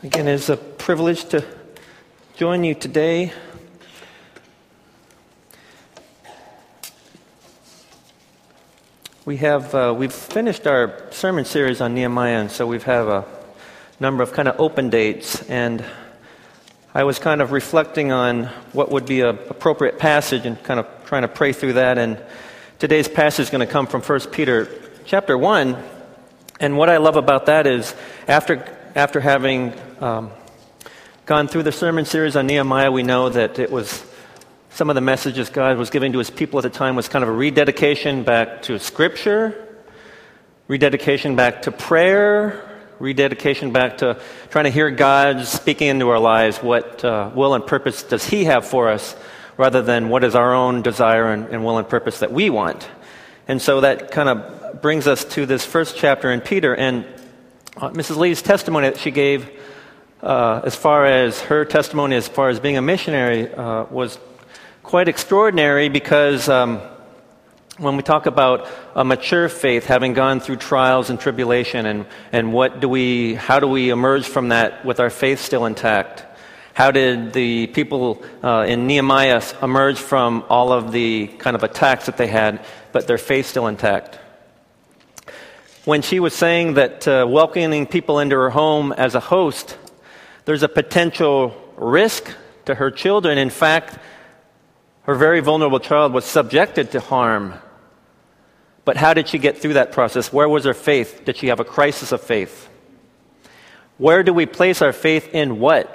Again, it's a privilege to join you today. We have uh, we've finished our sermon series on Nehemiah, and so we've have a number of kind of open dates. And I was kind of reflecting on what would be an appropriate passage, and kind of trying to pray through that. And today's passage is going to come from 1 Peter chapter one. And what I love about that is after after having um, gone through the sermon series on Nehemiah, we know that it was some of the messages God was giving to his people at the time was kind of a rededication back to Scripture, rededication back to prayer, rededication back to trying to hear God speaking into our lives. What uh, will and purpose does He have for us, rather than what is our own desire and, and will and purpose that we want? And so that kind of brings us to this first chapter in Peter. And uh, Mrs. Lee's testimony that she gave, uh, as far as her testimony, as far as being a missionary, uh, was quite extraordinary because um, when we talk about a mature faith, having gone through trials and tribulation, and, and what do we, how do we emerge from that with our faith still intact? How did the people uh, in Nehemiah emerge from all of the kind of attacks that they had, but their faith still intact? When she was saying that uh, welcoming people into her home as a host, there's a potential risk to her children. In fact, her very vulnerable child was subjected to harm. But how did she get through that process? Where was her faith? Did she have a crisis of faith? Where do we place our faith in what?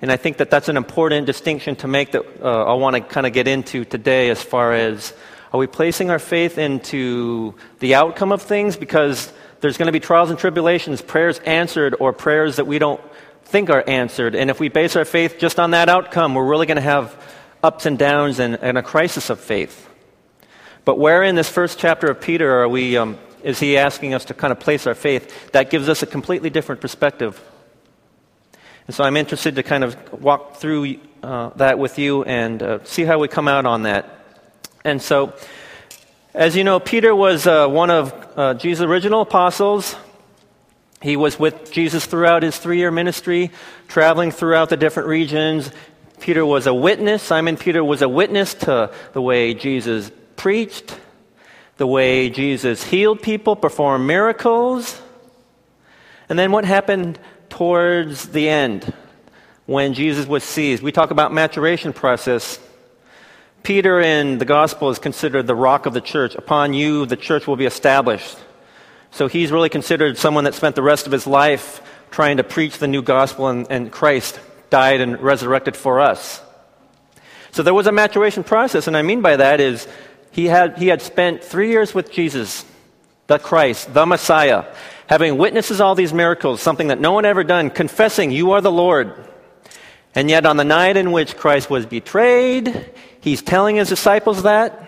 And I think that that's an important distinction to make that uh, I want to kind of get into today as far as are we placing our faith into the outcome of things because there's going to be trials and tribulations, prayers answered, or prayers that we don't think are answered? And if we base our faith just on that outcome, we're really going to have ups and downs and, and a crisis of faith. But where in this first chapter of Peter are we, um, is he asking us to kind of place our faith? That gives us a completely different perspective. And so I'm interested to kind of walk through uh, that with you and uh, see how we come out on that. And so, as you know, Peter was uh, one of uh, Jesus' original apostles. He was with Jesus throughout his three year ministry, traveling throughout the different regions. Peter was a witness. Simon Peter was a witness to the way Jesus preached, the way Jesus healed people, performed miracles. And then what happened towards the end when Jesus was seized? We talk about maturation process. Peter in the gospel is considered the rock of the church. Upon you, the church will be established. So he's really considered someone that spent the rest of his life trying to preach the new gospel, and, and Christ died and resurrected for us. So there was a maturation process, and I mean by that is he had, he had spent three years with Jesus, the Christ, the Messiah, having witnesses all these miracles, something that no one ever done, confessing, You are the Lord. And yet, on the night in which Christ was betrayed, he's telling his disciples that.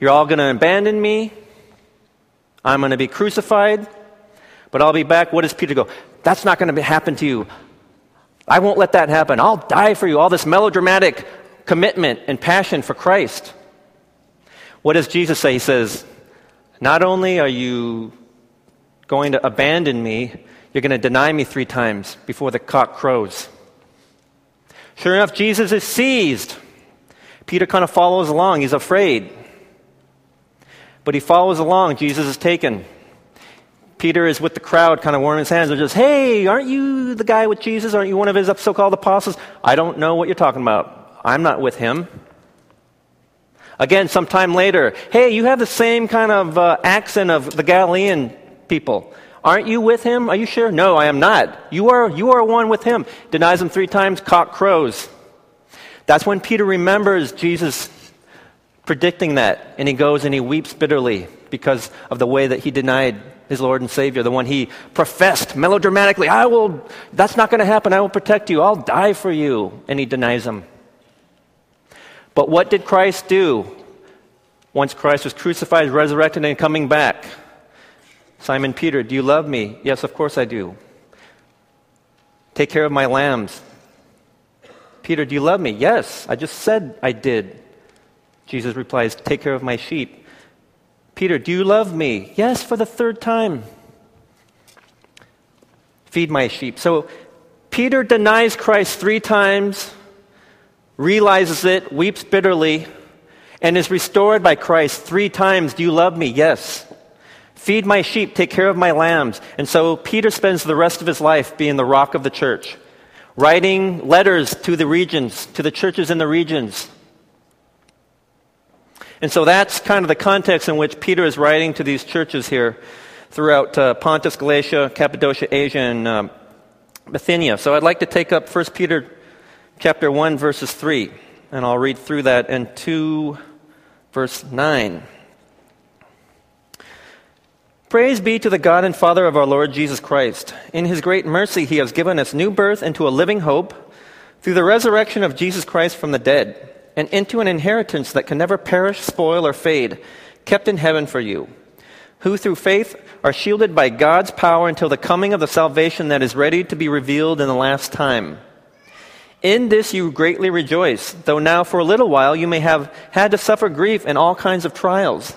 You're all going to abandon me. I'm going to be crucified, but I'll be back. What does Peter go? That's not going to happen to you. I won't let that happen. I'll die for you. All this melodramatic commitment and passion for Christ. What does Jesus say? He says, Not only are you going to abandon me, you're going to deny me three times before the cock crows. Sure enough, Jesus is seized. Peter kind of follows along. He's afraid. But he follows along. Jesus is taken. Peter is with the crowd, kind of warming his hands. They're just, hey, aren't you the guy with Jesus? Aren't you one of his so called apostles? I don't know what you're talking about. I'm not with him. Again, sometime later, hey, you have the same kind of uh, accent of the Galilean people. Aren't you with him? Are you sure? No, I am not. You are, you are one with him. Denies him three times, cock crows. That's when Peter remembers Jesus predicting that, and he goes and he weeps bitterly because of the way that he denied his Lord and Savior, the one he professed melodramatically, I will, that's not going to happen. I will protect you. I'll die for you. And he denies him. But what did Christ do once Christ was crucified, resurrected, and coming back? Simon Peter, do you love me? Yes, of course I do. Take care of my lambs. Peter, do you love me? Yes, I just said I did. Jesus replies, Take care of my sheep. Peter, do you love me? Yes, for the third time. Feed my sheep. So Peter denies Christ three times, realizes it, weeps bitterly, and is restored by Christ three times. Do you love me? Yes. Feed my sheep, take care of my lambs. And so Peter spends the rest of his life being the rock of the church, writing letters to the regions, to the churches in the regions. And so that's kind of the context in which Peter is writing to these churches here throughout uh, Pontus, Galatia, Cappadocia, Asia, and uh, Bithynia. So I'd like to take up 1 Peter chapter 1, verses 3, and I'll read through that and 2, verse 9. Praise be to the God and Father of our Lord Jesus Christ. In his great mercy, he has given us new birth into a living hope through the resurrection of Jesus Christ from the dead, and into an inheritance that can never perish, spoil, or fade, kept in heaven for you, who through faith are shielded by God's power until the coming of the salvation that is ready to be revealed in the last time. In this you greatly rejoice, though now for a little while you may have had to suffer grief and all kinds of trials.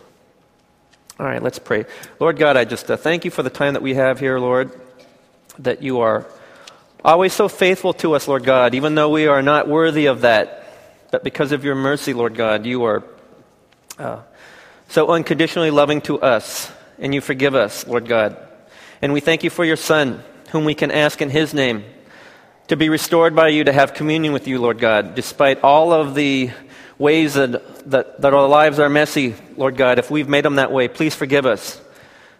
All right, let's pray. Lord God, I just uh, thank you for the time that we have here, Lord, that you are always so faithful to us, Lord God, even though we are not worthy of that. But because of your mercy, Lord God, you are uh, so unconditionally loving to us, and you forgive us, Lord God. And we thank you for your Son, whom we can ask in his name to be restored by you, to have communion with you, Lord God, despite all of the ways that, that, that our lives are messy, Lord God, if we've made them that way, please forgive us.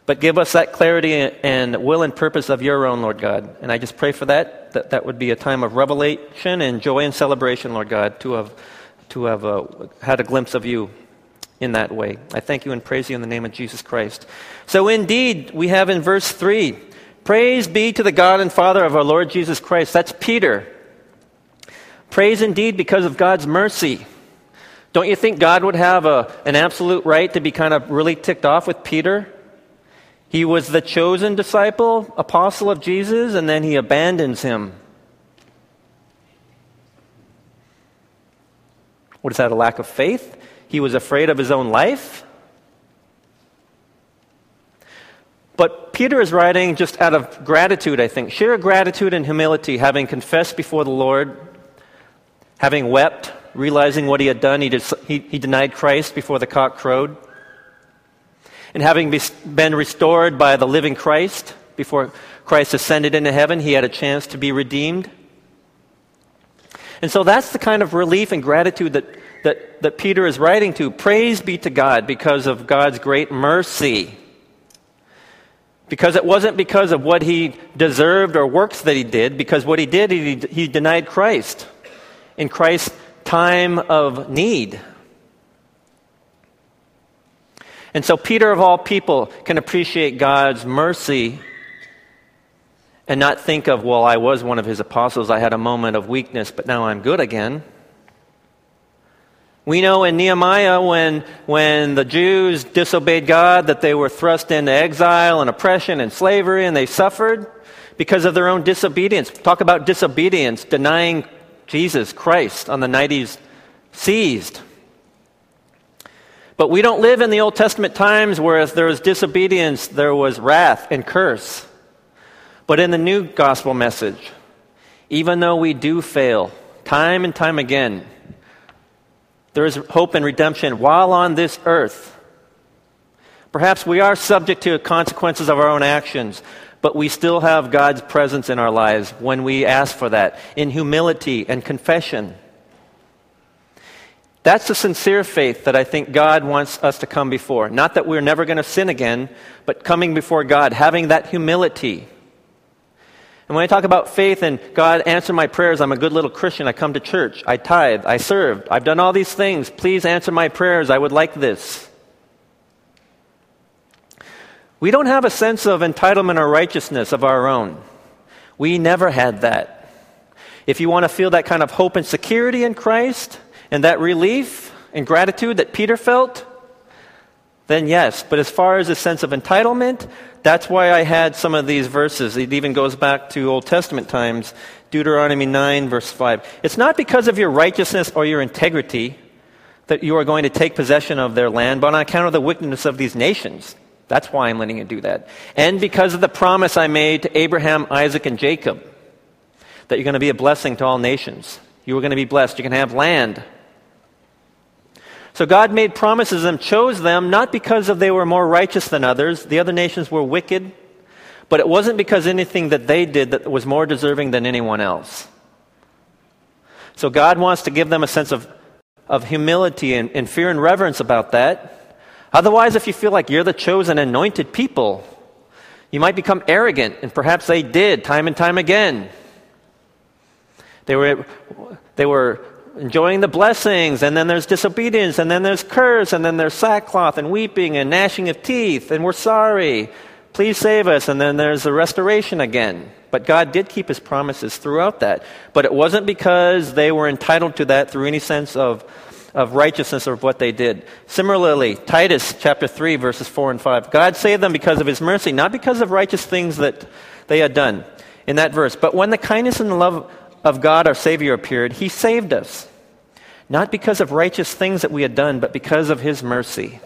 But give us that clarity and will and purpose of your own, Lord God. And I just pray for that, that that would be a time of revelation and joy and celebration, Lord God, to have, to have uh, had a glimpse of you in that way. I thank you and praise you in the name of Jesus Christ. So indeed, we have in verse 3, Praise be to the God and Father of our Lord Jesus Christ. That's Peter. Praise indeed because of God's mercy. Don't you think God would have a, an absolute right to be kind of really ticked off with Peter? He was the chosen disciple, apostle of Jesus, and then he abandons him. What is that, a lack of faith? He was afraid of his own life? But Peter is writing just out of gratitude, I think. Sheer gratitude and humility, having confessed before the Lord, having wept, realizing what he had done, he, he, he denied Christ before the cock crowed. And having been restored by the living Christ, before Christ ascended into heaven, he had a chance to be redeemed. And so that's the kind of relief and gratitude that, that, that Peter is writing to. Praise be to God because of God's great mercy. Because it wasn't because of what he deserved or works that he did, because what he did, he, he denied Christ. In Christ time of need. And so, Peter, of all people, can appreciate God's mercy and not think of, well, I was one of his apostles. I had a moment of weakness, but now I'm good again. We know in Nehemiah when, when the Jews disobeyed God that they were thrust into exile and oppression and slavery and they suffered because of their own disobedience. Talk about disobedience, denying Jesus Christ on the night he's seized. But we don't live in the Old Testament times where if there was disobedience, there was wrath and curse. But in the new gospel message, even though we do fail time and time again, there is hope and redemption while on this earth. Perhaps we are subject to consequences of our own actions, but we still have God's presence in our lives when we ask for that in humility and confession. That's the sincere faith that I think God wants us to come before. Not that we're never going to sin again, but coming before God, having that humility. And when I talk about faith and God answer my prayers, I'm a good little Christian. I come to church. I tithe. I serve. I've done all these things. Please answer my prayers. I would like this. We don't have a sense of entitlement or righteousness of our own. We never had that. If you want to feel that kind of hope and security in Christ and that relief and gratitude that Peter felt, then yes. But as far as a sense of entitlement, that's why I had some of these verses. It even goes back to Old Testament times, Deuteronomy 9, verse 5. It's not because of your righteousness or your integrity that you are going to take possession of their land, but on account of the wickedness of these nations. That's why I'm letting you do that. And because of the promise I made to Abraham, Isaac, and Jacob that you're going to be a blessing to all nations. You are going to be blessed. You can have land. So God made promises and chose them not because of they were more righteous than others. The other nations were wicked. But it wasn't because anything that they did that was more deserving than anyone else. So God wants to give them a sense of, of humility and, and fear and reverence about that. Otherwise, if you feel like you're the chosen anointed people, you might become arrogant, and perhaps they did time and time again. They were, they were enjoying the blessings, and then there's disobedience, and then there's curse, and then there's sackcloth and weeping and gnashing of teeth, and we're sorry. Please save us. And then there's the restoration again. But God did keep his promises throughout that. But it wasn't because they were entitled to that through any sense of, of righteousness of what they did. Similarly, Titus chapter 3, verses 4 and 5. God saved them because of his mercy, not because of righteous things that they had done. In that verse. But when the kindness and the love of God our Savior appeared, He saved us. Not because of righteous things that we had done, but because of His mercy.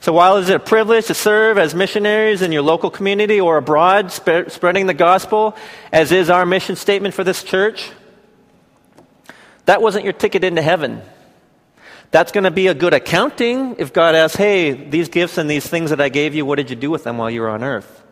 So while it's a privilege to serve as missionaries in your local community or abroad, sp- spreading the gospel, as is our mission statement for this church, that wasn't your ticket into heaven. That's going to be a good accounting if God asks, hey, these gifts and these things that I gave you, what did you do with them while you were on earth?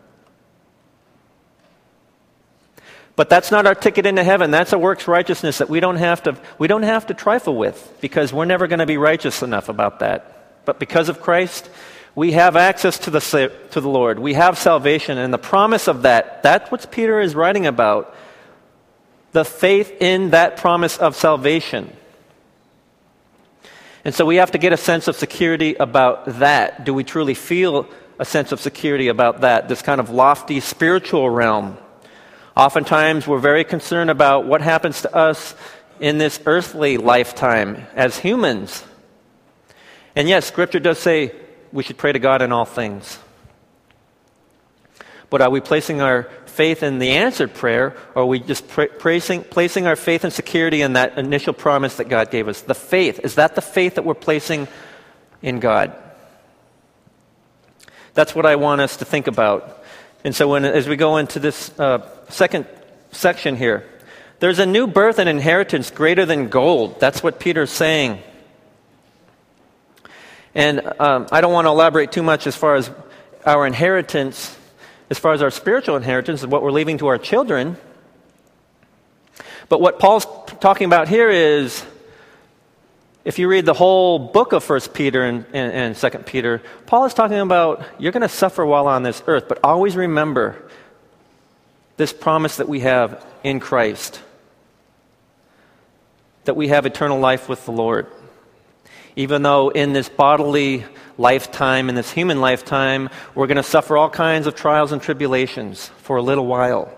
But that's not our ticket into heaven. That's a works righteousness that we don't have to, we don't have to trifle with because we're never going to be righteous enough about that. But because of Christ, we have access to the, to the Lord. We have salvation and the promise of that. That's what Peter is writing about. The faith in that promise of salvation. And so we have to get a sense of security about that. Do we truly feel a sense of security about that? This kind of lofty spiritual realm. Oftentimes, we're very concerned about what happens to us in this earthly lifetime as humans. And yes, Scripture does say we should pray to God in all things. But are we placing our faith in the answered prayer, or are we just pra- placing, placing our faith and security in that initial promise that God gave us? The faith. Is that the faith that we're placing in God? That's what I want us to think about and so, when, as we go into this uh, second section here, there's a new birth and inheritance greater than gold. That's what Peter's saying. And um, I don't want to elaborate too much as far as our inheritance, as far as our spiritual inheritance, what we're leaving to our children. But what Paul's talking about here is if you read the whole book of First Peter and, and, and 2 Peter, Paul is talking about you're going to suffer while on this earth, but always remember this promise that we have in Christ that we have eternal life with the Lord. Even though in this bodily lifetime, in this human lifetime, we're going to suffer all kinds of trials and tribulations for a little while.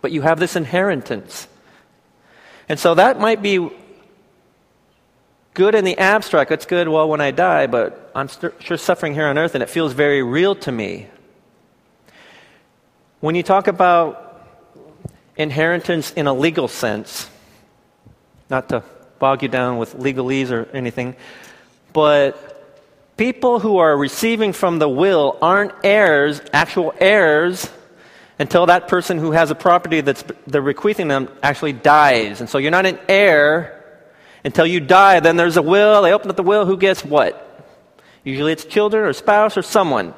But you have this inheritance. And so that might be good in the abstract. It's good, well, when I die, but I'm st- sure suffering here on earth and it feels very real to me. When you talk about inheritance in a legal sense, not to bog you down with legalese or anything, but people who are receiving from the will aren't heirs, actual heirs, until that person who has a property that's they're bequeathing them actually dies. And so you're not an heir until you die. Then there's a will. They open up the will. Who gets what? Usually it's children or spouse or someone.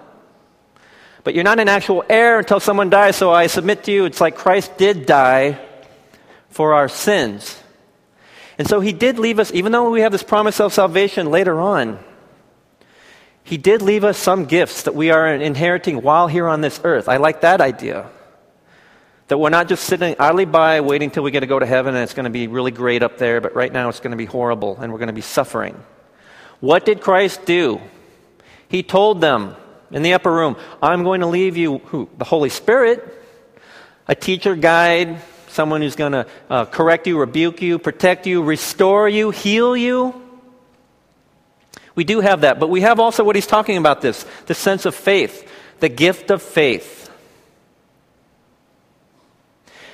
But you're not an actual heir until someone dies. So I submit to you, it's like Christ did die for our sins. And so he did leave us, even though we have this promise of salvation later on, he did leave us some gifts that we are inheriting while here on this earth. I like that idea. That we're not just sitting idly by waiting till we get to go to heaven and it's going to be really great up there, but right now it's going to be horrible and we're going to be suffering. What did Christ do? He told them in the upper room, I'm going to leave you who? The Holy Spirit. a teacher, guide, someone who's going to uh, correct you, rebuke you, protect you, restore you, heal you. We do have that, but we have also what he's talking about this the sense of faith, the gift of faith.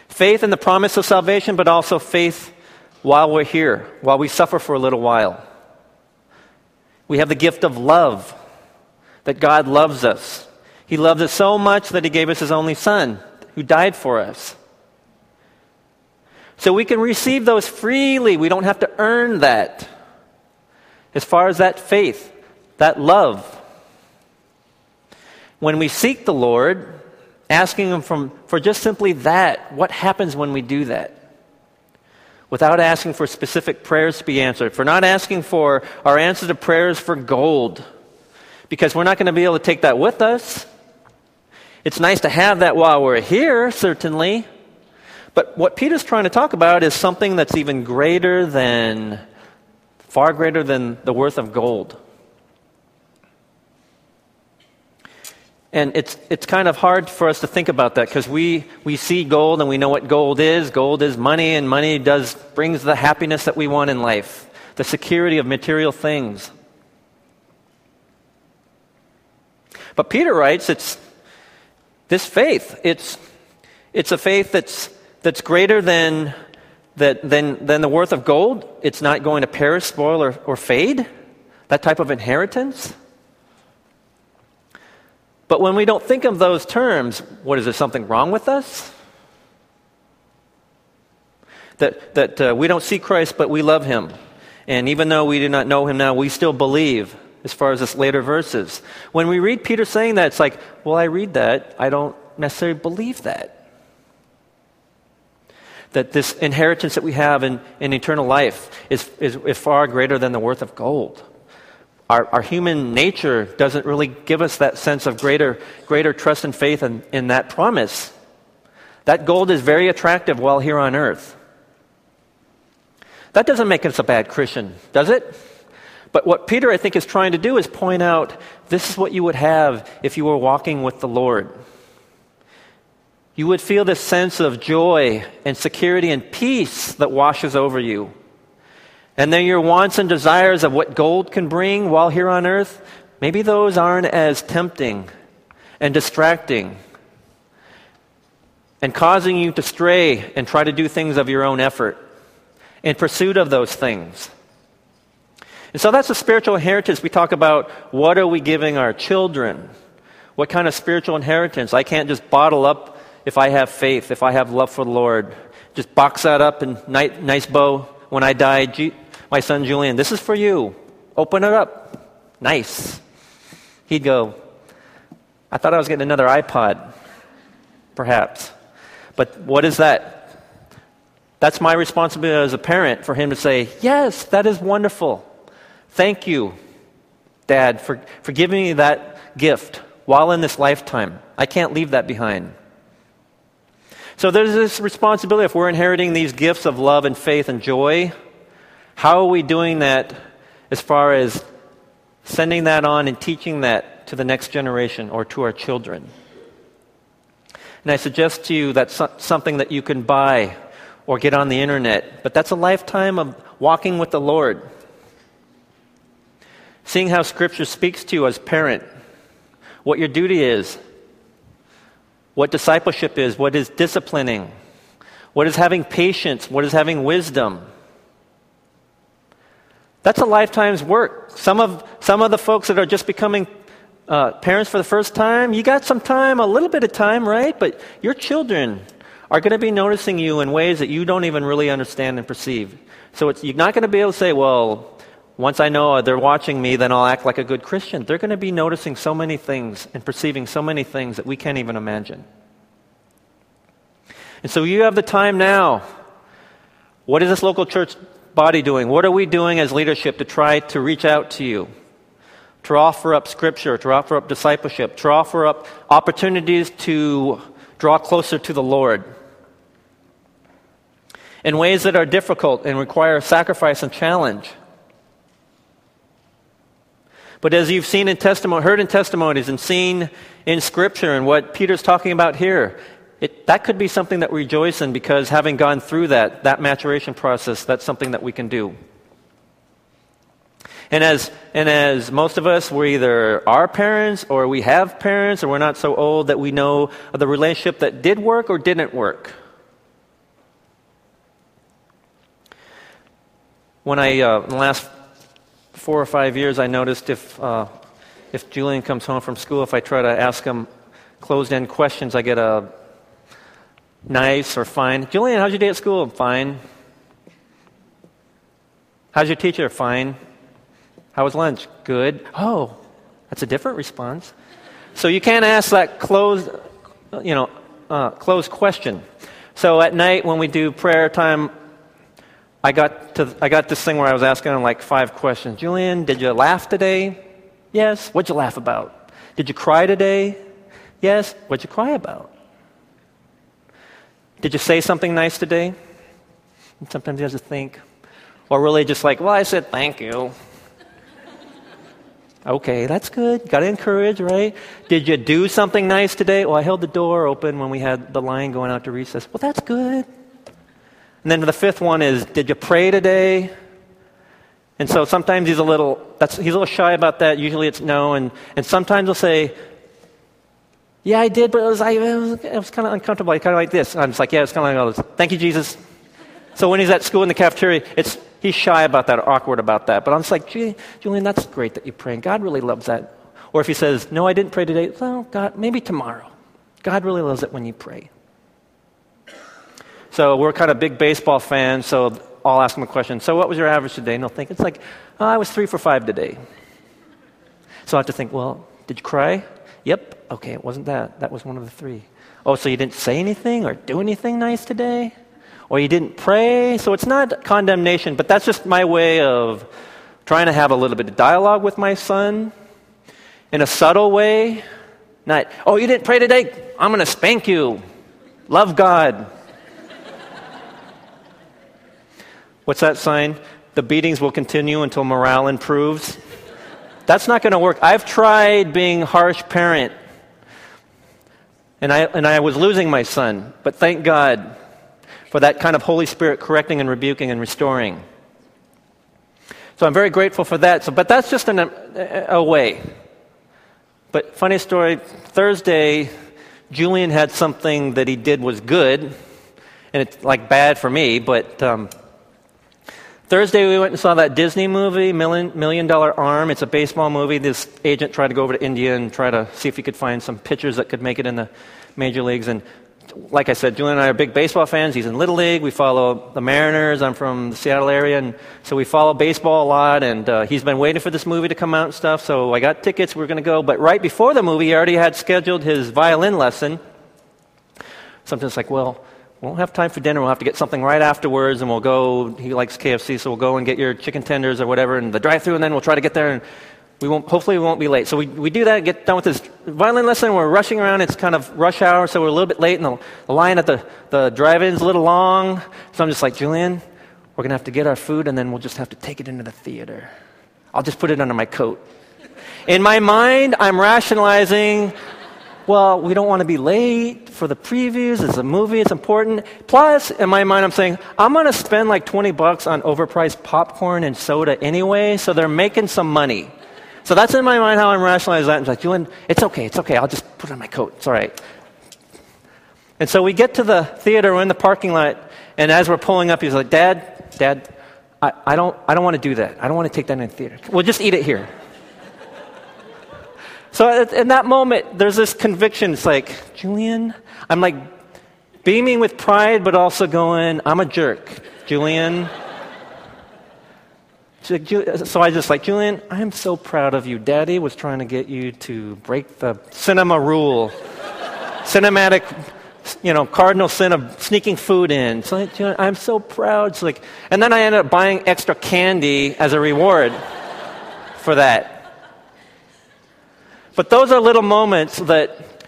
Faith in the promise of salvation, but also faith while we're here, while we suffer for a little while. We have the gift of love, that God loves us. He loves us so much that He gave us His only Son, who died for us. So we can receive those freely. We don't have to earn that. As far as that faith, that love. When we seek the Lord, asking Him from, for just simply that, what happens when we do that? Without asking for specific prayers to be answered, for not asking for our answer to prayers for gold, because we're not going to be able to take that with us. It's nice to have that while we're here, certainly. But what Peter's trying to talk about is something that's even greater than, far greater than the worth of gold. And it's, it's kind of hard for us to think about that because we, we see gold and we know what gold is. Gold is money, and money does, brings the happiness that we want in life, the security of material things. But Peter writes it's this faith, it's, it's a faith that's, that's greater than, that, than, than the worth of gold. It's not going to perish, spoil, or, or fade. That type of inheritance. But when we don't think of those terms, what is there something wrong with us? That, that uh, we don't see Christ, but we love him. And even though we do not know him now, we still believe as far as this later verses. When we read Peter saying that, it's like, well, I read that. I don't necessarily believe that. That this inheritance that we have in, in eternal life is, is, is far greater than the worth of gold our, our human nature doesn't really give us that sense of greater, greater trust and faith in, in that promise. That gold is very attractive while here on earth. That doesn't make us a bad Christian, does it? But what Peter, I think, is trying to do is point out this is what you would have if you were walking with the Lord. You would feel this sense of joy and security and peace that washes over you. And then your wants and desires of what gold can bring while here on earth, maybe those aren't as tempting and distracting and causing you to stray and try to do things of your own effort in pursuit of those things. And so that's a spiritual inheritance. We talk about what are we giving our children? What kind of spiritual inheritance? I can't just bottle up if I have faith, if I have love for the Lord. Just box that up in nice, bow. When I die, my son Julian, this is for you. Open it up. Nice. He'd go, I thought I was getting another iPod. Perhaps. But what is that? That's my responsibility as a parent for him to say, Yes, that is wonderful. Thank you, Dad, for, for giving me that gift while in this lifetime. I can't leave that behind. So there's this responsibility if we're inheriting these gifts of love and faith and joy how are we doing that as far as sending that on and teaching that to the next generation or to our children? And I suggest to you that's something that you can buy or get on the internet, but that's a lifetime of walking with the Lord. Seeing how Scripture speaks to you as parent, what your duty is, what discipleship is, what is disciplining, what is having patience, what is having wisdom. That's a lifetime's work. Some of, some of the folks that are just becoming uh, parents for the first time, you got some time, a little bit of time, right? But your children are going to be noticing you in ways that you don't even really understand and perceive. So you're not going to be able to say, well, once I know uh, they're watching me, then I'll act like a good Christian. They're going to be noticing so many things and perceiving so many things that we can't even imagine. And so you have the time now. What is this local church body doing? What are we doing as leadership to try to reach out to you? To offer up scripture, to offer up discipleship, to offer up opportunities to draw closer to the Lord in ways that are difficult and require sacrifice and challenge. But as you've seen in testimony, heard in testimonies and seen in scripture and what Peter's talking about here, it, that could be something that we rejoice in because having gone through that, that maturation process, that's something that we can do. And as, and as most of us, we're either our parents or we have parents or we're not so old that we know the relationship that did work or didn't work. When I, uh, in the last four or five years, I noticed if, uh, if Julian comes home from school, if I try to ask him closed end questions, I get a nice or fine. Julian, how's your day at school? Fine. How's your teacher? Fine. How was lunch? Good. Oh, that's a different response. So you can't ask that closed, you know, uh, closed question. So at night when we do prayer time, I got to I got this thing where I was asking him like five questions. Julian, did you laugh today? Yes. What'd you laugh about? Did you cry today? Yes. What'd you cry about? Did you say something nice today? And sometimes he has to think. Or really just like, well, I said thank you. okay, that's good. Got to encourage, right? Did you do something nice today? Well, I held the door open when we had the line going out to recess. Well, that's good. And then the fifth one is, did you pray today? And so sometimes he's a little, he's a little shy about that. Usually it's no. And, and sometimes he'll say, yeah, I did, but it was, I, it was, was kind of uncomfortable. Kind of like this. And I'm just like, yeah, it's kind of like this. Thank you, Jesus. So when he's at school in the cafeteria, it's, he's shy about that awkward about that. But I'm just like, Julian, that's great that you pray. God really loves that. Or if he says, no, I didn't pray today, well, God, maybe tomorrow. God really loves it when you pray. So we're kind of big baseball fans, so I'll ask him a question. So what was your average today? And he'll think, it's like, oh, I was three for five today. So I have to think, well, did you cry? Yep. Okay, it wasn't that. That was one of the three. Oh, so you didn't say anything or do anything nice today? Or you didn't pray? So it's not condemnation, but that's just my way of trying to have a little bit of dialogue with my son in a subtle way. Not, oh, you didn't pray today? I'm going to spank you. Love God. What's that sign? The beatings will continue until morale improves. That's not going to work. I've tried being harsh parent, and I, and I was losing my son, but thank God for that kind of Holy Spirit correcting and rebuking and restoring. So I'm very grateful for that. So, but that's just an, a, a way. But funny story, Thursday, Julian had something that he did was good, and it's like bad for me, but um, Thursday, we went and saw that Disney movie, Million, Million Dollar Arm. It's a baseball movie. This agent tried to go over to India and try to see if he could find some pitchers that could make it in the major leagues. And like I said, Julian and I are big baseball fans. He's in Little League. We follow the Mariners. I'm from the Seattle area. And so we follow baseball a lot. And uh, he's been waiting for this movie to come out and stuff. So I got tickets. We are going to go. But right before the movie, he already had scheduled his violin lesson. Something's like, well, we won't have time for dinner. We'll have to get something right afterwards, and we'll go. He likes KFC, so we'll go and get your chicken tenders or whatever in the drive-through, and then we'll try to get there. And we won't. Hopefully, we won't be late. So we, we do that. Get done with this violin lesson. We're rushing around. It's kind of rush hour, so we're a little bit late, and the, the line at the the drive-in's a little long. So I'm just like, Julian, we're gonna have to get our food, and then we'll just have to take it into the theater. I'll just put it under my coat. In my mind, I'm rationalizing well, we don't want to be late for the previews. It's a movie, it's important. Plus, in my mind, I'm saying, I'm going to spend like 20 bucks on overpriced popcorn and soda anyway, so they're making some money. So that's in my mind how I'm rationalizing that. I'm like, Julian, it's okay, it's okay. I'll just put it on my coat. It's all right. And so we get to the theater, we're in the parking lot, and as we're pulling up, he's like, Dad, Dad, I, I don't, I don't want to do that. I don't want to take that in the theater. We'll just eat it here. So in that moment, there's this conviction. It's like, Julian, I'm like beaming with pride, but also going, I'm a jerk. Julian. So I just like, Julian, I'm so proud of you. Daddy was trying to get you to break the cinema rule, cinematic, you know, cardinal sin of sneaking food in. So I'm so proud. It's like, and then I ended up buying extra candy as a reward for that. But those are little moments that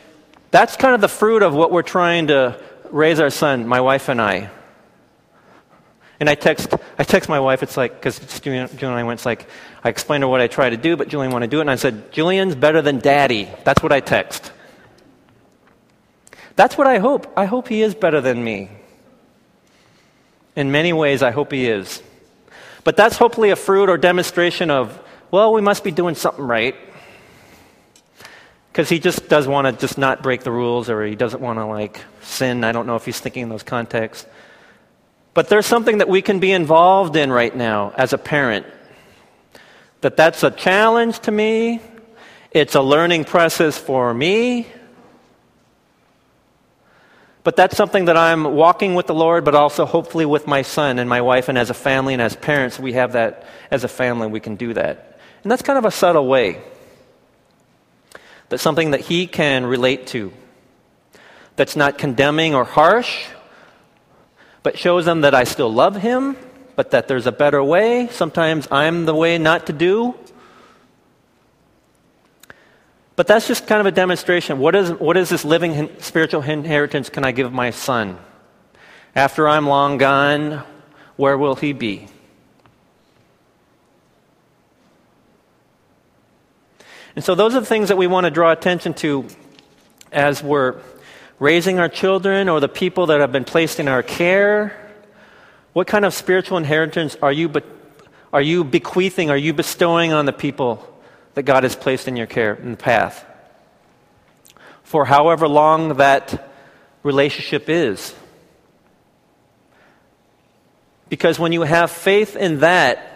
that's kind of the fruit of what we're trying to raise our son, my wife and I. And I text, I text my wife, it's like, because Julian, Julian and I went, it's like, I explained to her what I try to do, but Julian wanted to do it. And I said, Julian's better than daddy. That's what I text. That's what I hope. I hope he is better than me. In many ways, I hope he is. But that's hopefully a fruit or demonstration of, well, we must be doing something right. Because he just does want to just not break the rules or he doesn't want to like sin. I don't know if he's thinking in those contexts. But there's something that we can be involved in right now as a parent. That that's a challenge to me. It's a learning process for me. But that's something that I'm walking with the Lord, but also hopefully with my son and my wife, and as a family and as parents, we have that as a family, we can do that. And that's kind of a subtle way. That's something that he can relate to. That's not condemning or harsh, but shows them that I still love him, but that there's a better way. Sometimes I'm the way not to do. But that's just kind of a demonstration. What is, what is this living spiritual inheritance can I give my son? After I'm long gone, where will he be? And so, those are the things that we want to draw attention to as we're raising our children or the people that have been placed in our care. What kind of spiritual inheritance are you, be- are you bequeathing, are you bestowing on the people that God has placed in your care, in the path. For however long that relationship is. Because when you have faith in that,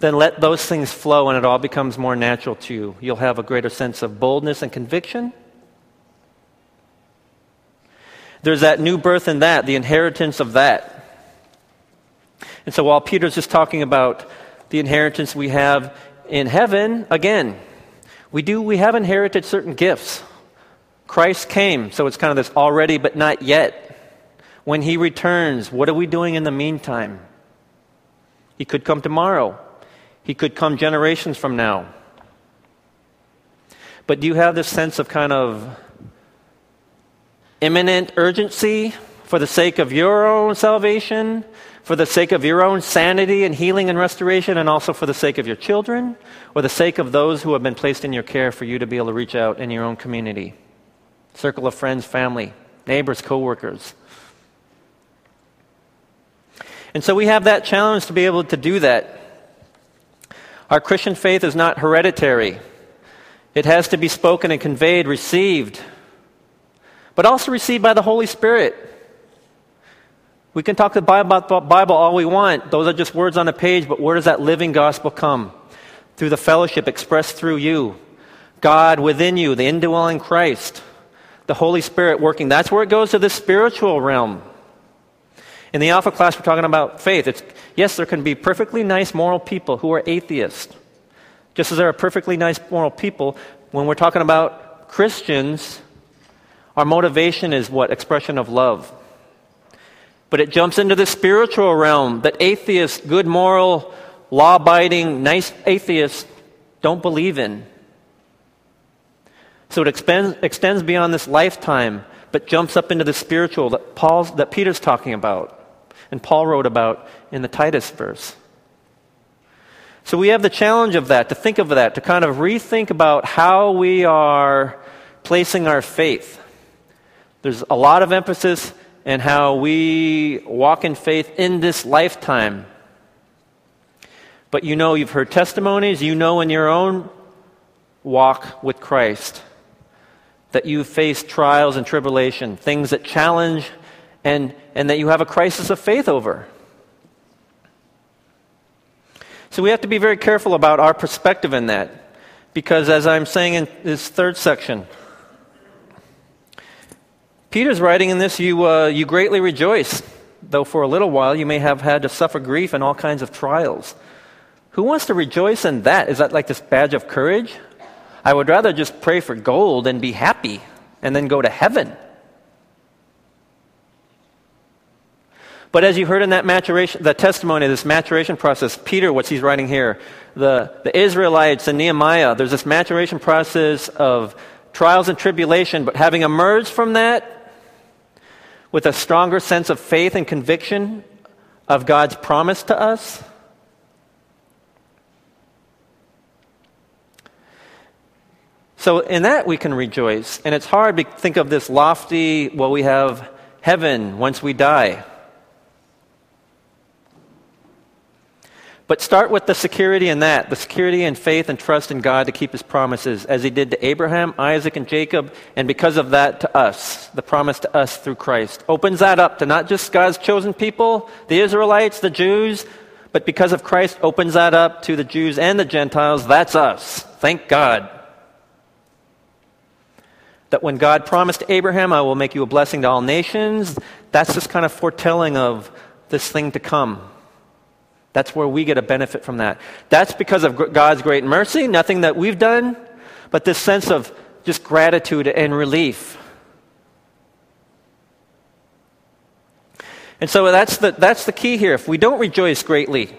then let those things flow and it all becomes more natural to you. You'll have a greater sense of boldness and conviction. There's that new birth in that, the inheritance of that. And so while Peter's just talking about the inheritance we have in heaven, again, we do we have inherited certain gifts. Christ came, so it's kind of this already but not yet. When he returns, what are we doing in the meantime? He could come tomorrow. He could come generations from now. But do you have this sense of kind of imminent urgency for the sake of your own salvation? for the sake of your own sanity and healing and restoration, and also for the sake of your children, or the sake of those who have been placed in your care for you to be able to reach out in your own community? Circle of friends, family, neighbors, coworkers. And so we have that challenge to be able to do that. Our Christian faith is not hereditary. It has to be spoken and conveyed, received, but also received by the Holy Spirit. We can talk the Bible about the Bible all we want. Those are just words on a page, but where does that living gospel come? Through the fellowship expressed through you. God within you, the indwelling Christ, the Holy Spirit working. That's where it goes to the spiritual realm. In the Alpha class, we're talking about faith. It's, yes, there can be perfectly nice moral people who are atheists. Just as there are perfectly nice moral people, when we're talking about Christians, our motivation is what? Expression of love. But it jumps into the spiritual realm that atheists, good moral, law abiding, nice atheists don't believe in. So it extends, extends beyond this lifetime, but jumps up into the spiritual that, Paul's, that Peter's talking about and Paul wrote about in the Titus verse. So we have the challenge of that, to think of that, to kind of rethink about how we are placing our faith. There's a lot of emphasis in how we walk in faith in this lifetime. But you know, you've heard testimonies, you know in your own walk with Christ that you face trials and tribulation, things that challenge and, and that you have a crisis of faith over. So we have to be very careful about our perspective in that. Because as I'm saying in this third section, Peter's writing in this, you, uh, you greatly rejoice, though for a little while you may have had to suffer grief and all kinds of trials. Who wants to rejoice in that? Is that like this badge of courage? I would rather just pray for gold and be happy and then go to heaven. But as you heard in that maturation, the testimony, this maturation process, Peter, what he's writing here, the, the Israelites and Nehemiah, there's this maturation process of trials and tribulation, but having emerged from that, with a stronger sense of faith and conviction of God's promise to us? So, in that, we can rejoice. And it's hard to think of this lofty, well, we have heaven once we die. But start with the security in that the security and faith and trust in God to keep his promises, as he did to Abraham, Isaac, and Jacob, and because of that to us, the promise to us through Christ. Opens that up to not just God's chosen people, the Israelites, the Jews, but because of Christ, opens that up to the Jews and the Gentiles. That's us. Thank God. That when God promised Abraham, I will make you a blessing to all nations, that's this kind of foretelling of this thing to come. That's where we get a benefit from that. That's because of God's great mercy, nothing that we've done, but this sense of just gratitude and relief. And so that's the, that's the key here. If we don't rejoice greatly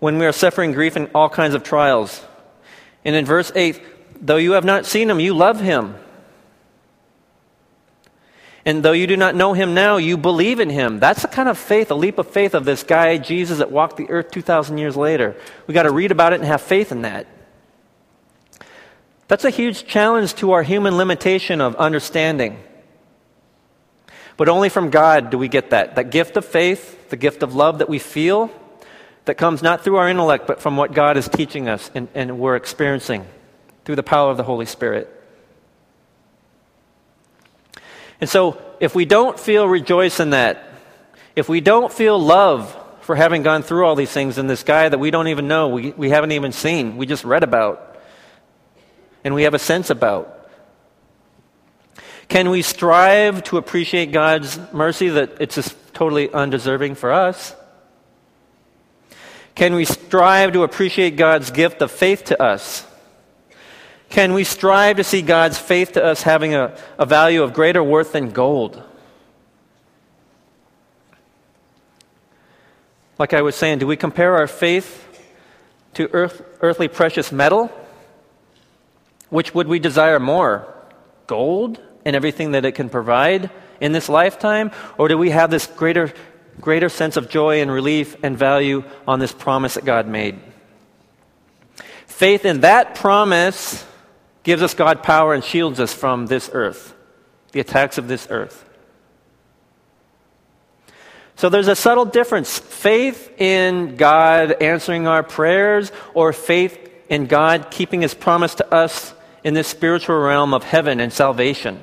when we are suffering grief in all kinds of trials, and in verse 8, though you have not seen him, you love him. And though you do not know him now, you believe in him. That's the kind of faith, a leap of faith of this guy, Jesus, that walked the earth 2,000 years later. we got to read about it and have faith in that. That's a huge challenge to our human limitation of understanding. But only from God do we get that. That gift of faith, the gift of love that we feel, that comes not through our intellect, but from what God is teaching us and, and we're experiencing through the power of the Holy Spirit. And so, if we don't feel rejoice in that, if we don't feel love for having gone through all these things in this guy that we don't even know, we, we haven't even seen, we just read about, and we have a sense about, can we strive to appreciate God's mercy that it's just totally undeserving for us? Can we strive to appreciate God's gift of faith to us? Can we strive to see God's faith to us having a, a value of greater worth than gold? Like I was saying, do we compare our faith to earth, earthly precious metal? Which would we desire more? Gold and everything that it can provide in this lifetime? Or do we have this greater, greater sense of joy and relief and value on this promise that God made? Faith in that promise gives us God power and shields us from this earth, the attacks of this earth. So there's a subtle difference faith in God answering our prayers, or faith in God keeping his promise to us in this spiritual realm of heaven and salvation.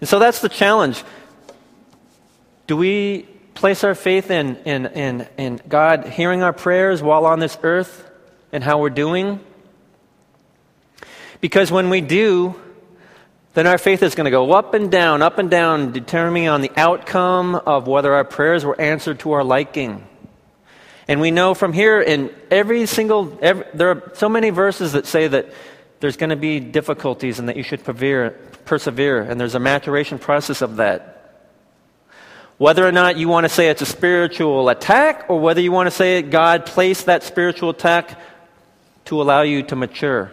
And so that's the challenge. Do we place our faith in, in, in, in God hearing our prayers while on this earth and how we're doing? Because when we do, then our faith is going to go up and down, up and down, determining on the outcome of whether our prayers were answered to our liking. And we know from here in every single, every, there are so many verses that say that there's going to be difficulties and that you should persevere, persevere, and there's a maturation process of that. Whether or not you want to say it's a spiritual attack, or whether you want to say God placed that spiritual attack to allow you to mature.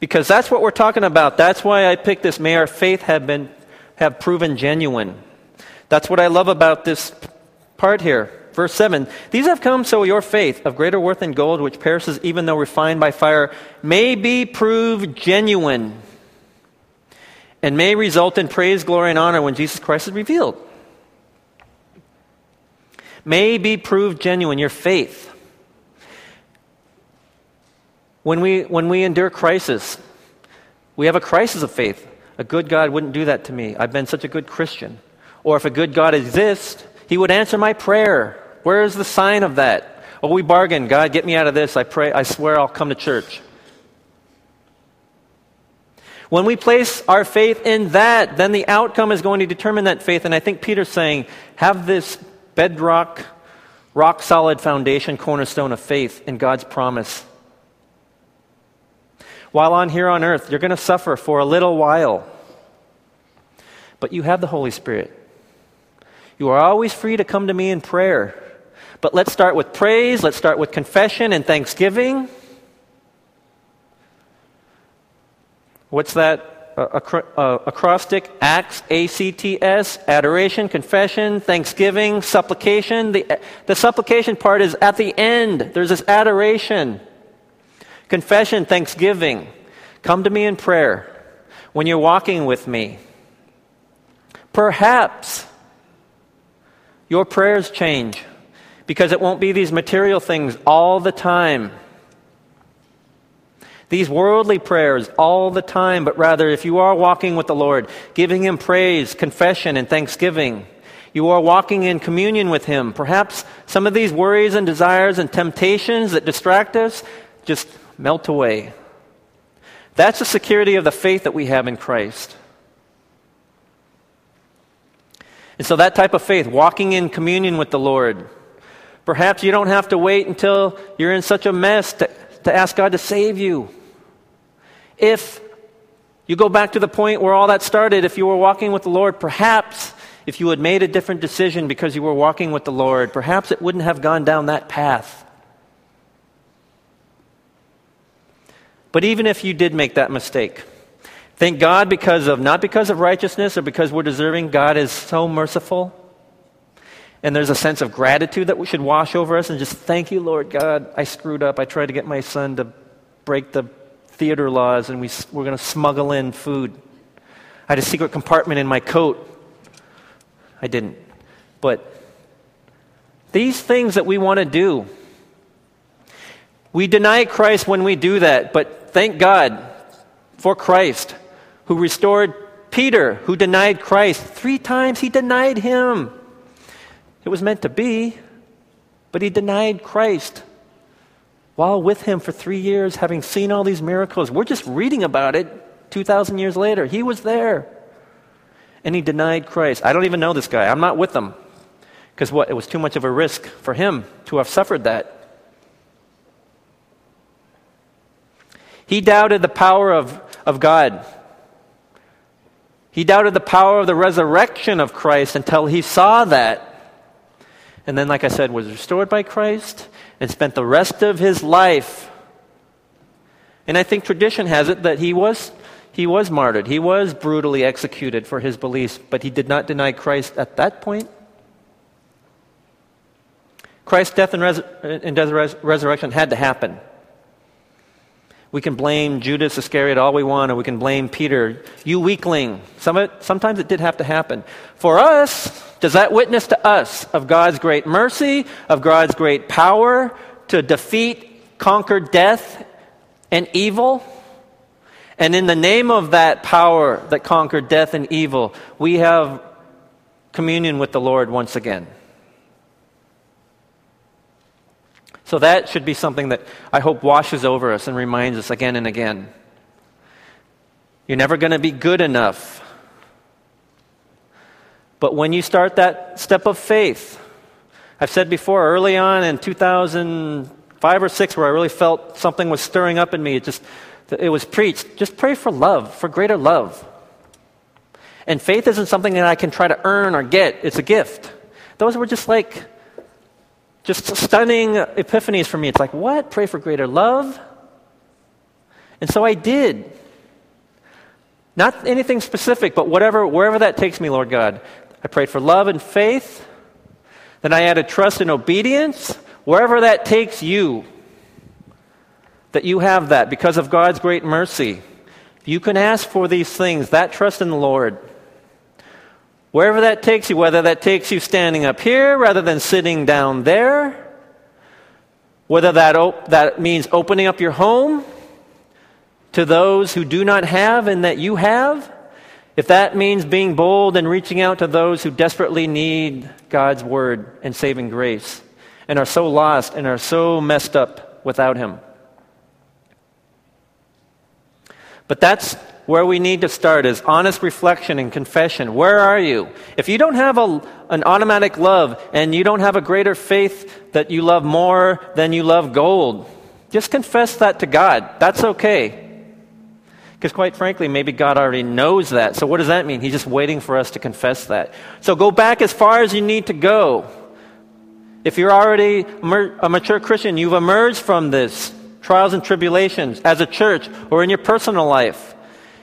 Because that's what we're talking about. That's why I picked this. May our faith have been have proven genuine. That's what I love about this part here. Verse 7 These have come so your faith, of greater worth than gold, which perishes even though refined by fire, may be proved genuine and may result in praise, glory, and honor when Jesus Christ is revealed. May be proved genuine, your faith. When we, when we endure crisis, we have a crisis of faith. A good God wouldn't do that to me. I've been such a good Christian. Or if a good God exists, he would answer my prayer. Where is the sign of that? Oh, we bargain. God, get me out of this. I pray, I swear I'll come to church. When we place our faith in that, then the outcome is going to determine that faith. And I think Peter's saying, have this bedrock, rock solid foundation, cornerstone of faith in God's promise while on here on earth, you're going to suffer for a little while. But you have the Holy Spirit. You are always free to come to me in prayer. But let's start with praise, let's start with confession and thanksgiving. What's that acrostic acts, A C T S, adoration, confession, thanksgiving, supplication. The, the supplication part is at the end. There's this adoration. Confession, thanksgiving. Come to me in prayer when you're walking with me. Perhaps your prayers change because it won't be these material things all the time. These worldly prayers all the time, but rather, if you are walking with the Lord, giving Him praise, confession, and thanksgiving, you are walking in communion with Him. Perhaps some of these worries and desires and temptations that distract us just melt away. That's the security of the faith that we have in Christ. And so, that type of faith, walking in communion with the Lord, perhaps you don't have to wait until you're in such a mess to, to ask God to save you. If you go back to the point where all that started, if you were walking with the Lord, perhaps if you had made a different decision because you were walking with the Lord, perhaps it wouldn't have gone down that path. But even if you did make that mistake, thank God because of, not because of righteousness or because we're deserving, God is so merciful. And there's a sense of gratitude that we should wash over us and just thank you, Lord God. I screwed up. I tried to get my son to break the theater laws and we were going to smuggle in food. I had a secret compartment in my coat. I didn't. But these things that we want to do, we deny Christ when we do that, but thank God for Christ who restored Peter, who denied Christ. Three times he denied him. It was meant to be, but he denied Christ while with him for three years, having seen all these miracles. We're just reading about it 2,000 years later. He was there. And he denied Christ. I don't even know this guy. I'm not with him. Because what? It was too much of a risk for him to have suffered that. He doubted the power of, of God. He doubted the power of the resurrection of Christ until he saw that. And then, like I said, was restored by Christ and spent the rest of his life. And I think tradition has it that he was, he was martyred. He was brutally executed for his beliefs, but he did not deny Christ at that point. Christ's death and, res- and res- resurrection had to happen. We can blame Judas Iscariot all we want, or we can blame Peter. You weakling. Some it, sometimes it did have to happen. For us, does that witness to us of God's great mercy, of God's great power to defeat, conquer death and evil? And in the name of that power that conquered death and evil, we have communion with the Lord once again. So that should be something that I hope washes over us and reminds us again and again. You're never going to be good enough. But when you start that step of faith, I've said before, early on in 2005 or 6, where I really felt something was stirring up in me, it just it was preached. Just pray for love, for greater love. And faith isn't something that I can try to earn or get, it's a gift. Those were just like just stunning epiphanies for me. It's like, what? Pray for greater love? And so I did. Not anything specific, but whatever, wherever that takes me, Lord God. I prayed for love and faith. Then I added trust and obedience. Wherever that takes you, that you have that because of God's great mercy. You can ask for these things, that trust in the Lord. Wherever that takes you, whether that takes you standing up here rather than sitting down there, whether that, op- that means opening up your home to those who do not have and that you have, if that means being bold and reaching out to those who desperately need God's word and saving grace and are so lost and are so messed up without Him. But that's where we need to start is honest reflection and confession. Where are you? If you don't have a, an automatic love and you don't have a greater faith that you love more than you love gold, just confess that to God. That's okay. Because quite frankly, maybe God already knows that. So what does that mean? He's just waiting for us to confess that. So go back as far as you need to go. If you're already a mature Christian, you've emerged from this trials and tribulations as a church or in your personal life.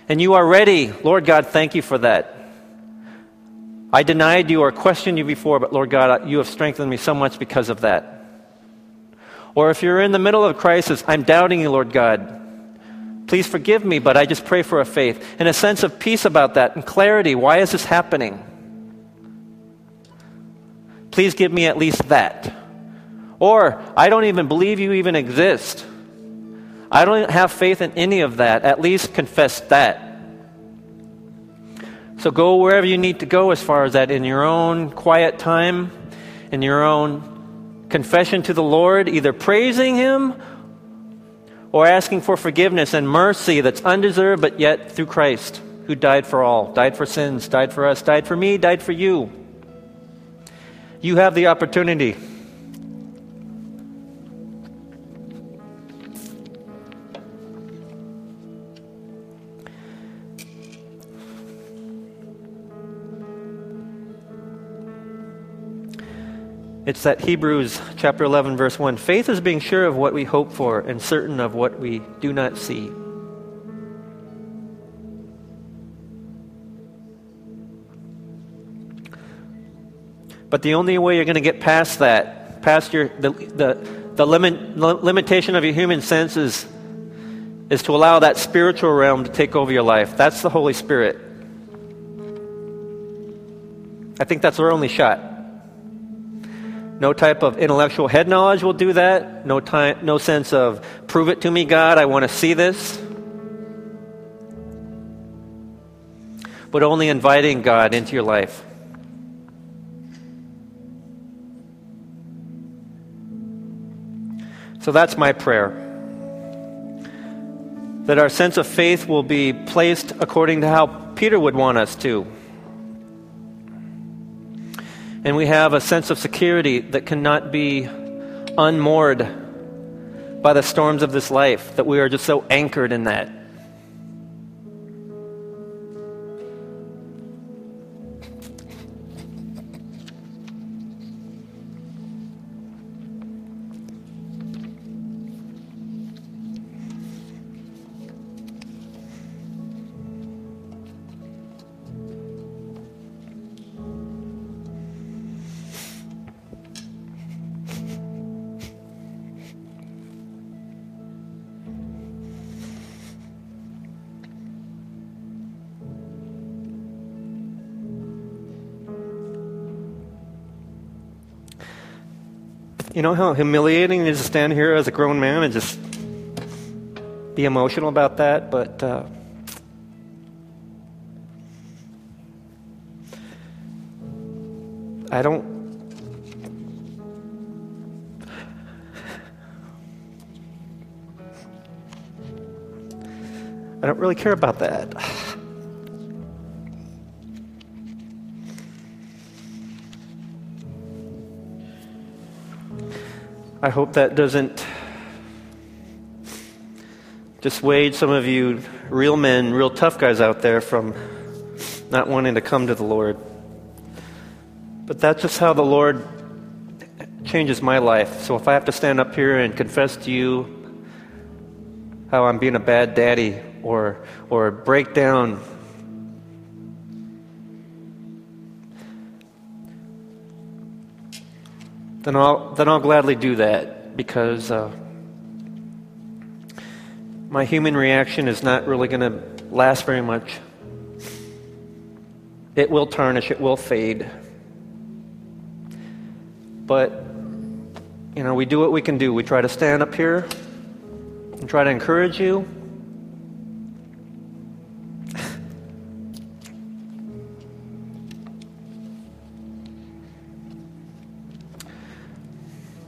And you are ready. Lord God, thank you for that. I denied you or questioned you before, but Lord God, you have strengthened me so much because of that. Or if you're in the middle of a crisis, I'm doubting you, Lord God. Please forgive me, but I just pray for a faith and a sense of peace about that and clarity. Why is this happening? Please give me at least that. Or, I don't even believe you even exist. I don't have faith in any of that. At least confess that. So go wherever you need to go as far as that in your own quiet time, in your own confession to the Lord, either praising Him or asking for forgiveness and mercy that's undeserved, but yet through Christ, who died for all, died for sins, died for us, died for me, died for you. You have the opportunity. It's that Hebrews chapter 11, verse 1. Faith is being sure of what we hope for and certain of what we do not see. But the only way you're going to get past that, past your, the, the, the limit, limitation of your human senses, is to allow that spiritual realm to take over your life. That's the Holy Spirit. I think that's our only shot. No type of intellectual head knowledge will do that. No, time, no sense of, prove it to me, God, I want to see this. But only inviting God into your life. So that's my prayer. That our sense of faith will be placed according to how Peter would want us to and we have a sense of security that cannot be unmoored by the storms of this life, that we are just so anchored in that. You know how humiliating it is to stand here as a grown man and just be emotional about that, but uh, I don't. I don't really care about that. I hope that doesn't dissuade some of you real men, real tough guys out there from not wanting to come to the Lord. But that's just how the Lord changes my life. So if I have to stand up here and confess to you how I'm being a bad daddy or or break down then I'll, then I'll gladly do that because uh, my human reaction is not really going to last very much. It will tarnish, it will fade. But, you know, we do what we can do. We try to stand up here and try to encourage you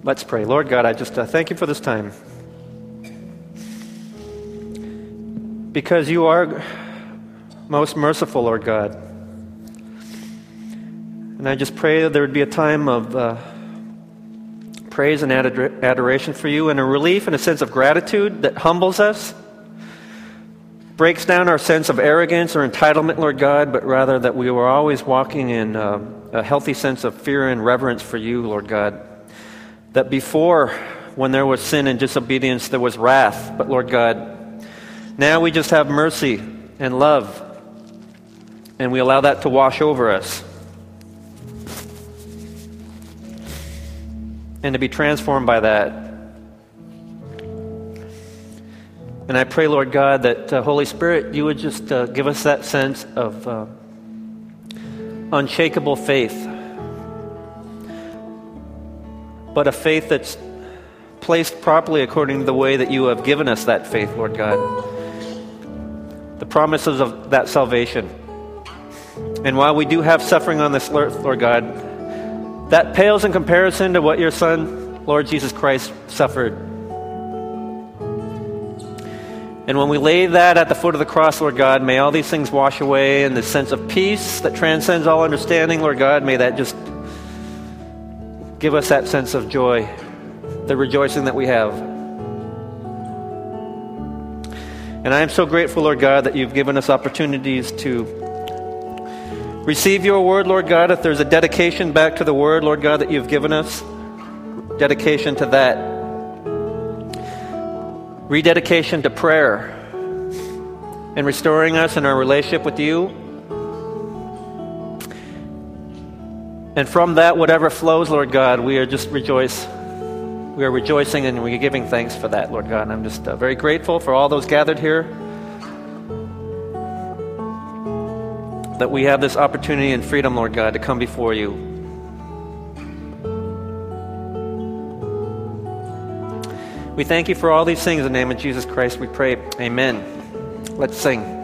Let's pray. Lord God, I just uh, thank you for this time. Because you are most merciful, Lord God. And I just pray that there would be a time of uh, praise and ador- adoration for you and a relief and a sense of gratitude that humbles us, breaks down our sense of arrogance or entitlement, Lord God, but rather that we were always walking in uh, a healthy sense of fear and reverence for you, Lord God. That before, when there was sin and disobedience, there was wrath. But Lord God, now we just have mercy and love. And we allow that to wash over us. And to be transformed by that. And I pray, Lord God, that uh, Holy Spirit, you would just uh, give us that sense of uh, unshakable faith. But a faith that's placed properly according to the way that you have given us that faith, Lord God. The promises of that salvation. And while we do have suffering on this earth, Lord God, that pales in comparison to what your Son, Lord Jesus Christ, suffered. And when we lay that at the foot of the cross, Lord God, may all these things wash away and the sense of peace that transcends all understanding, Lord God, may that just give us that sense of joy the rejoicing that we have. And I am so grateful, Lord God, that you've given us opportunities to receive your word, Lord God. If there's a dedication back to the word, Lord God, that you've given us, dedication to that. Rededication to prayer and restoring us in our relationship with you. And from that, whatever flows, Lord God, we are just rejoice we are rejoicing and we're giving thanks for that, Lord God. And I'm just uh, very grateful for all those gathered here. That we have this opportunity and freedom, Lord God, to come before you. We thank you for all these things. In the name of Jesus Christ, we pray. Amen. Let's sing.